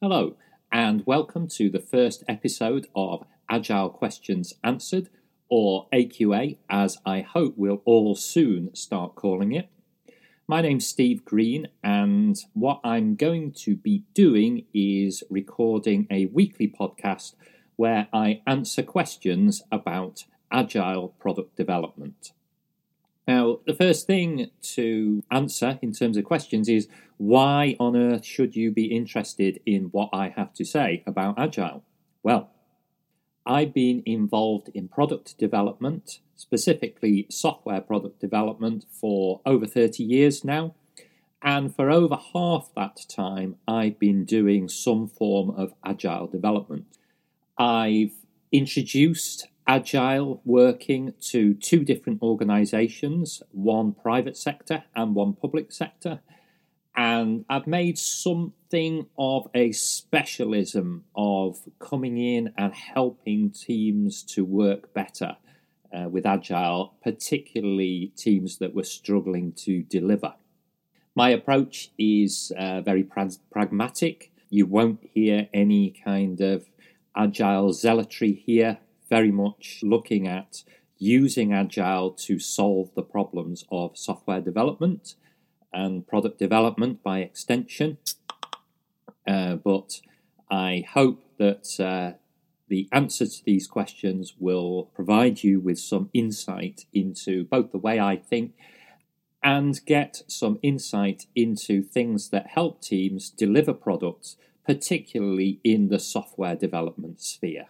Hello, and welcome to the first episode of Agile Questions Answered, or AQA, as I hope we'll all soon start calling it. My name's Steve Green, and what I'm going to be doing is recording a weekly podcast where I answer questions about agile product development. Now, the first thing to answer in terms of questions is why on earth should you be interested in what I have to say about Agile? Well, I've been involved in product development, specifically software product development, for over 30 years now. And for over half that time, I've been doing some form of agile development. I've introduced agile working to two different organizations, one private sector and one public sector. And I've made something of a specialism of coming in and helping teams to work better uh, with agile, particularly teams that were struggling to deliver. My approach is uh, very pra- pragmatic. You won't hear any kind of agile zealotry here very much looking at using Agile to solve the problems of software development and product development by extension. Uh, but I hope that uh, the answer to these questions will provide you with some insight into both the way I think and get some insight into things that help teams deliver products, particularly in the software development sphere.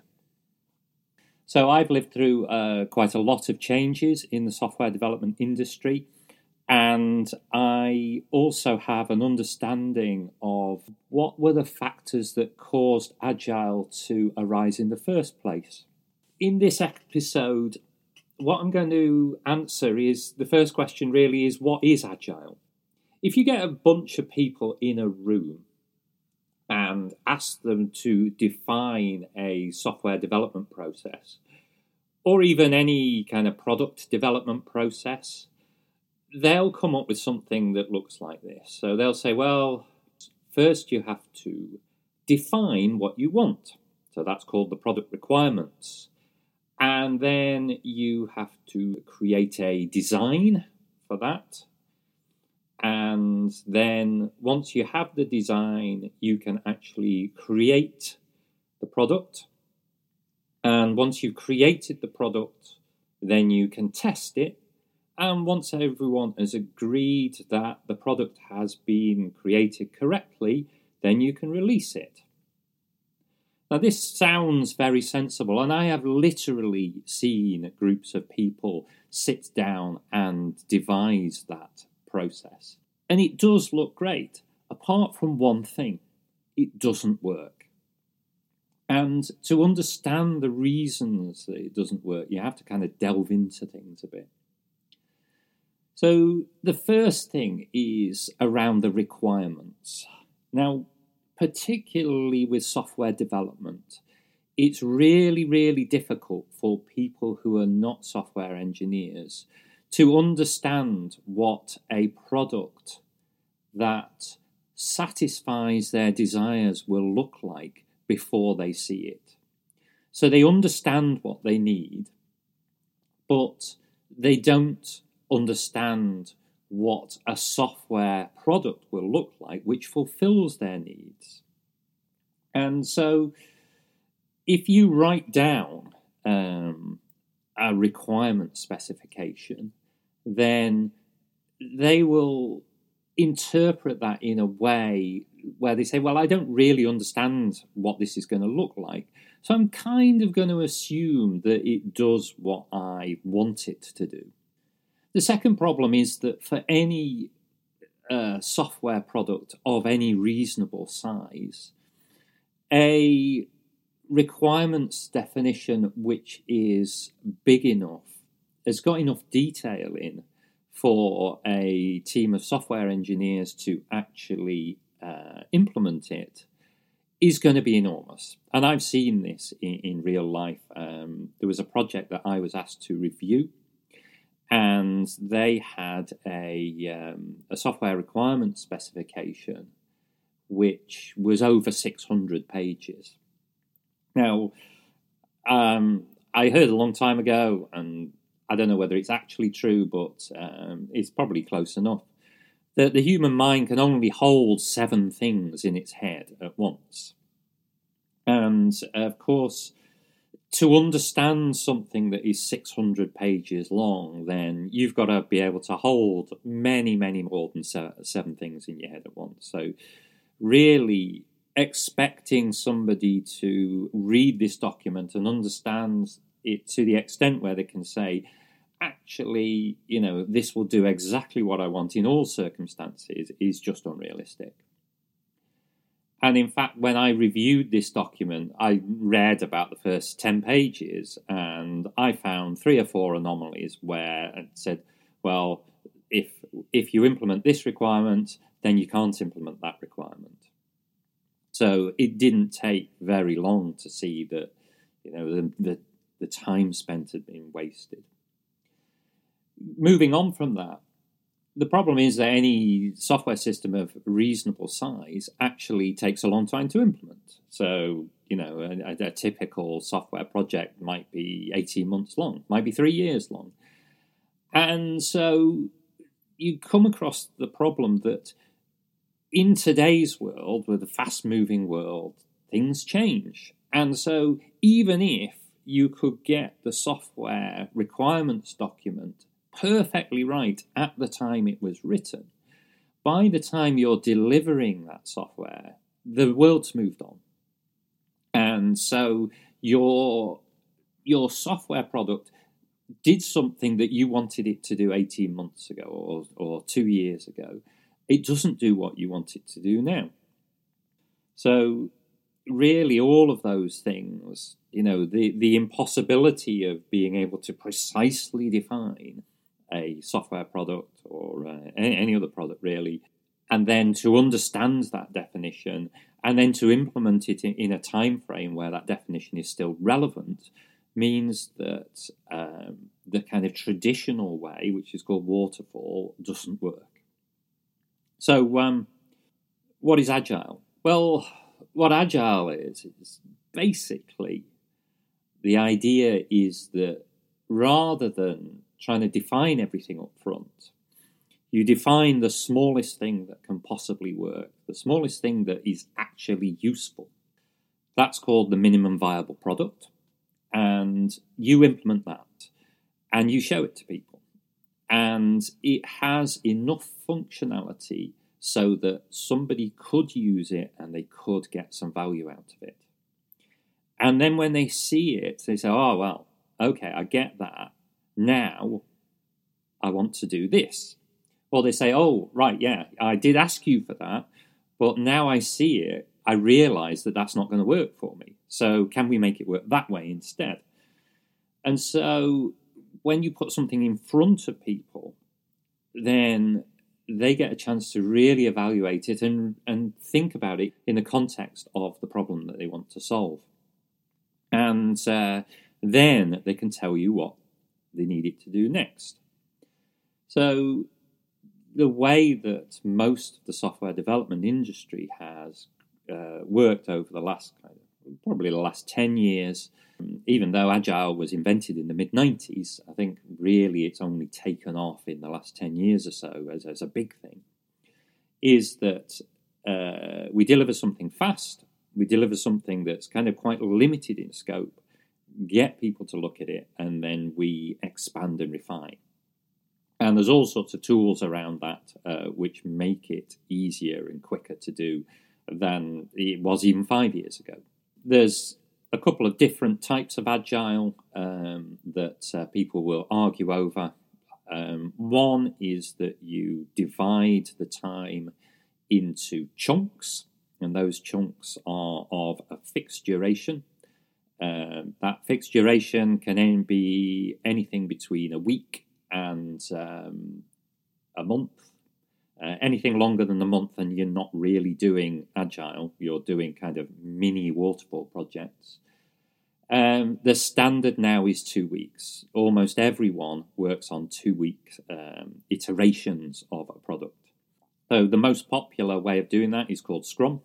So I've lived through uh, quite a lot of changes in the software development industry, and I also have an understanding of what were the factors that caused Agile to arise in the first place. In this episode, what I'm going to answer is the first question really is what is Agile? If you get a bunch of people in a room and ask them to define a software development process or even any kind of product development process, they'll come up with something that looks like this. So they'll say, well, first you have to define what you want. So that's called the product requirements. And then you have to create a design for that. And then once you have the design, you can actually create the product. And once you've created the product, then you can test it. And once everyone has agreed that the product has been created correctly, then you can release it. Now, this sounds very sensible, and I have literally seen groups of people sit down and devise that process. And it does look great, apart from one thing it doesn't work. And to understand the reasons that it doesn't work, you have to kind of delve into things a bit. So, the first thing is around the requirements. Now, particularly with software development, it's really, really difficult for people who are not software engineers to understand what a product that satisfies their desires will look like before they see it. So they understand what they need, but they don't understand what a software product will look like which fulfills their needs. And so if you write down um, a requirement specification, then they will interpret that in a way where they say, Well, I don't really understand what this is going to look like. So I'm kind of going to assume that it does what I want it to do. The second problem is that for any uh, software product of any reasonable size, a requirements definition which is big enough, has got enough detail in for a team of software engineers to actually uh, implement it, is going to be enormous. And I've seen this in, in real life. Um, there was a project that I was asked to review, and they had a, um, a software requirement specification which was over 600 pages. Now, um, I heard a long time ago, and I don't know whether it's actually true, but um, it's probably close enough, that the human mind can only hold seven things in its head at once. And of course, to understand something that is 600 pages long, then you've got to be able to hold many, many more than seven things in your head at once. So, really expecting somebody to read this document and understand it to the extent where they can say, actually, you know, this will do exactly what I want in all circumstances is just unrealistic. And in fact, when I reviewed this document, I read about the first 10 pages and I found three or four anomalies where it said, well, if, if you implement this requirement, then you can't implement that requirement. So it didn't take very long to see that, you know, the, the, the time spent had been wasted. Moving on from that, the problem is that any software system of reasonable size actually takes a long time to implement. So, you know, a, a, typical software project might be 18 months long, might be three years long. And so you come across the problem that in today's world, with a fast moving world, things change. And so even if you could get the software requirements document perfectly right at the time it was written, by the time you're delivering that software, the world's moved on. And so your your software product did something that you wanted it to do 18 months ago or, or two years ago. It doesn't do what you want it to do now. So really all of those things, you know, the, the impossibility of being able to precisely define a software product or uh, any other product really, and then to understand that definition and then to implement it in, in a time frame where that definition is still relevant means that um, the kind of traditional way, which is called waterfall, doesn't work. So, um, what is agile? Well, what agile is is basically the idea is that rather than trying to define everything up front. You define the smallest thing that can possibly work, the smallest thing that is actually useful. That's called the minimum viable product. And you implement that and you show it to people. And it has enough functionality so that somebody could use it and they could get some value out of it. And then when they see it, they say, oh, well, okay, I get that. Now I want to do this. Or they say, oh, right, yeah, I did ask you for that, but now I see it, I realize that that's not going to work for me. So can we make it work that way instead? And so when you put something in front of people, then they get a chance to really evaluate it and, and think about it in the context of the problem that they want to solve. And uh, then they can tell you what they need it to do next. So, the way that most of the software development industry has uh, worked over the last probably the last 10 years, even though Agile was invented in the mid 90s, I think really it's only taken off in the last 10 years or so as, as a big thing, is that uh, we deliver something fast, we deliver something that's kind of quite limited in scope, get people to look at it, and then we expand and refine. And there's all sorts of tools around that uh, which make it easier and quicker to do than it was even five years ago. There's a couple of different types of agile um, that uh, people will argue over. Um, one is that you divide the time into chunks, and those chunks are of a fixed duration. Um, that fixed duration can then be anything between a week and um, a month. Uh, anything longer than a month, and you're not really doing agile. You're doing kind of mini waterfall projects. Um, the standard now is two weeks. Almost everyone works on two week um, iterations of a product. So the most popular way of doing that is called Scrum.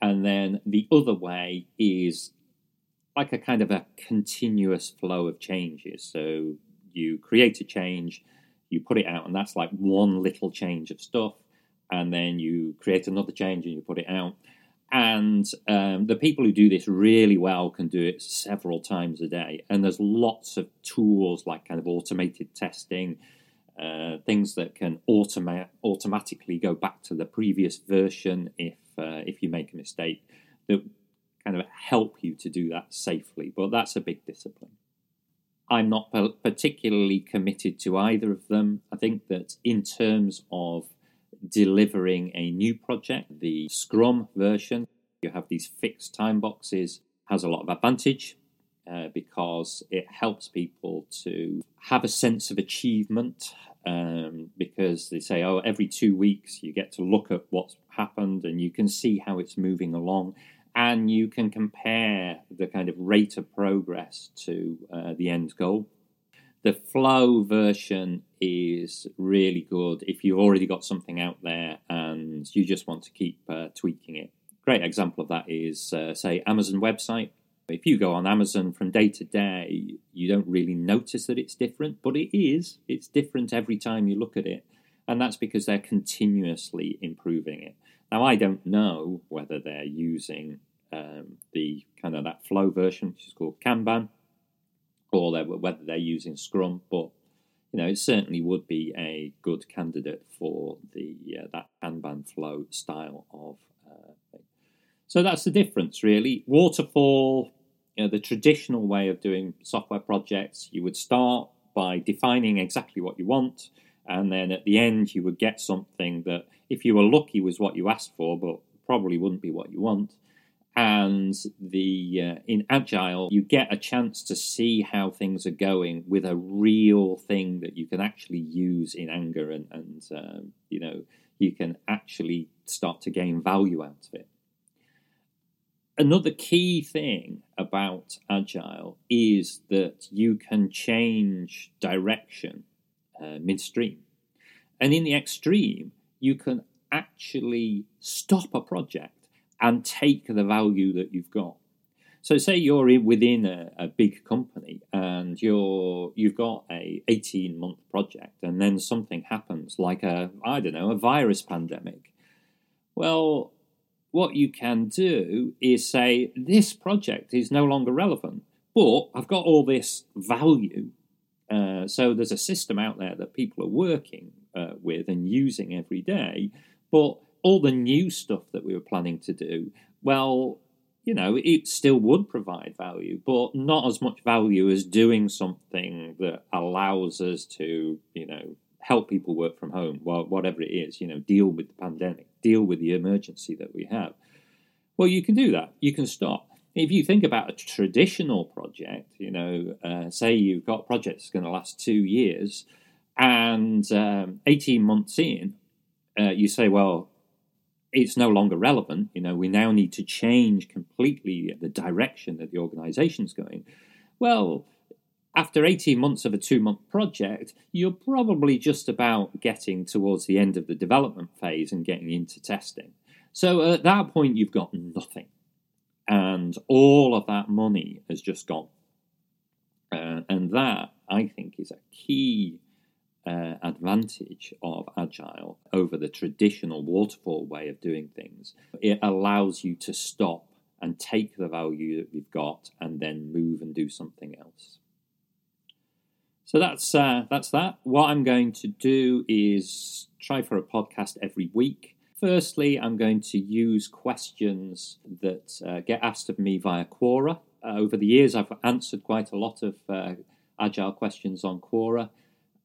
And then the other way is like a kind of a continuous flow of changes. So you create a change, you put it out, and that's like one little change of stuff. And then you create another change and you put it out. And um, the people who do this really well can do it several times a day. And there's lots of tools like kind of automated testing, uh, things that can automa- automatically go back to the previous version if uh, if you make a mistake that kind of help you to do that safely. But that's a big discipline. I'm not particularly committed to either of them. I think that in terms of delivering a new project, the Scrum version, you have these fixed time boxes, has a lot of advantage uh, because it helps people to have a sense of achievement. Um, because they say, oh, every two weeks you get to look at what's happened and you can see how it's moving along and you can compare the kind of rate of progress to uh, the end goal. The flow version is really good if you've already got something out there and you just want to keep uh, tweaking it. Great example of that is, uh, say, Amazon website. If you go on Amazon from day to day, you don't really notice that it's different, but it is. It's different every time you look at it. And that's because they're continuously improving it. Now, I don't know whether they're using um, the kind of that flow version, which is called Kanban, or they're, whether they're using Scrum, but you know, it certainly would be a good candidate for the uh, that Kanban flow style of uh, thing. So that's the difference, really. Waterfall, you know, the traditional way of doing software projects, you would start by defining exactly what you want, and then at the end, you would get something that, if you were lucky, was what you asked for, but probably wouldn't be what you want. And the uh, in agile you get a chance to see how things are going with a real thing that you can actually use in anger and, and um, you know you can actually start to gain value out of it. Another key thing about agile is that you can change direction uh, midstream and in the extreme you can actually stop a project and take the value that you've got. So, say you're in, within a, a, big company and you're you've got a 18 month project, and then something happens, like a I don't know a virus pandemic. Well, what you can do is say this project is no longer relevant, but I've got all this value. Uh, so there's a system out there that people are working uh, with and using every day, but all the new stuff that we were planning to do, well, you know, it still would provide value, but not as much value as doing something that allows us to, you know, help people work from home, whatever it is, you know, deal with the pandemic, deal with the emergency that we have. Well, you can do that. You can stop. If you think about a traditional project, you know, uh, say you've got a project that's going to last two years, and um, 18 months in, uh, you say, well, it's no longer relevant. You know, we now need to change completely the direction that the organization's going. Well, after 18 months of a two month project, you're probably just about getting towards the end of the development phase and getting into testing. So at that point, you've got nothing. And all of that money has just gone. Uh, and that, I think, is a key uh, advantage of agile over the traditional waterfall way of doing things. It allows you to stop and take the value that you've got and then move and do something else. So that's uh, that's that. What I'm going to do is try for a podcast every week. Firstly, I'm going to use questions that uh, get asked of me via Quora. Uh, over the years, I've answered quite a lot of uh, agile questions on Quora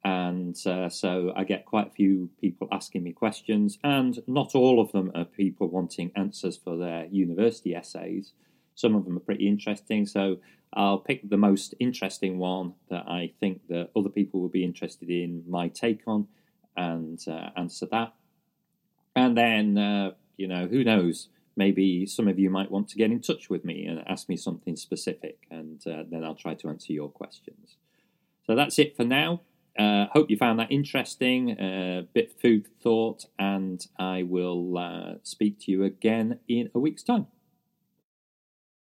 and uh, so I get quite a few people asking me questions, and not all of them are people wanting answers for their university essays. Some of them are pretty interesting, so I'll pick the most interesting one that I think that other people will be interested in my take on, and uh, answer that. And then, uh, you know, who knows? Maybe some of you might want to get in touch with me and ask me something specific, and uh, then I'll try to answer your questions. So that's it for now. uh, hope you found that interesting, uh, bit food thought, and I will uh, speak to you again in a week's time.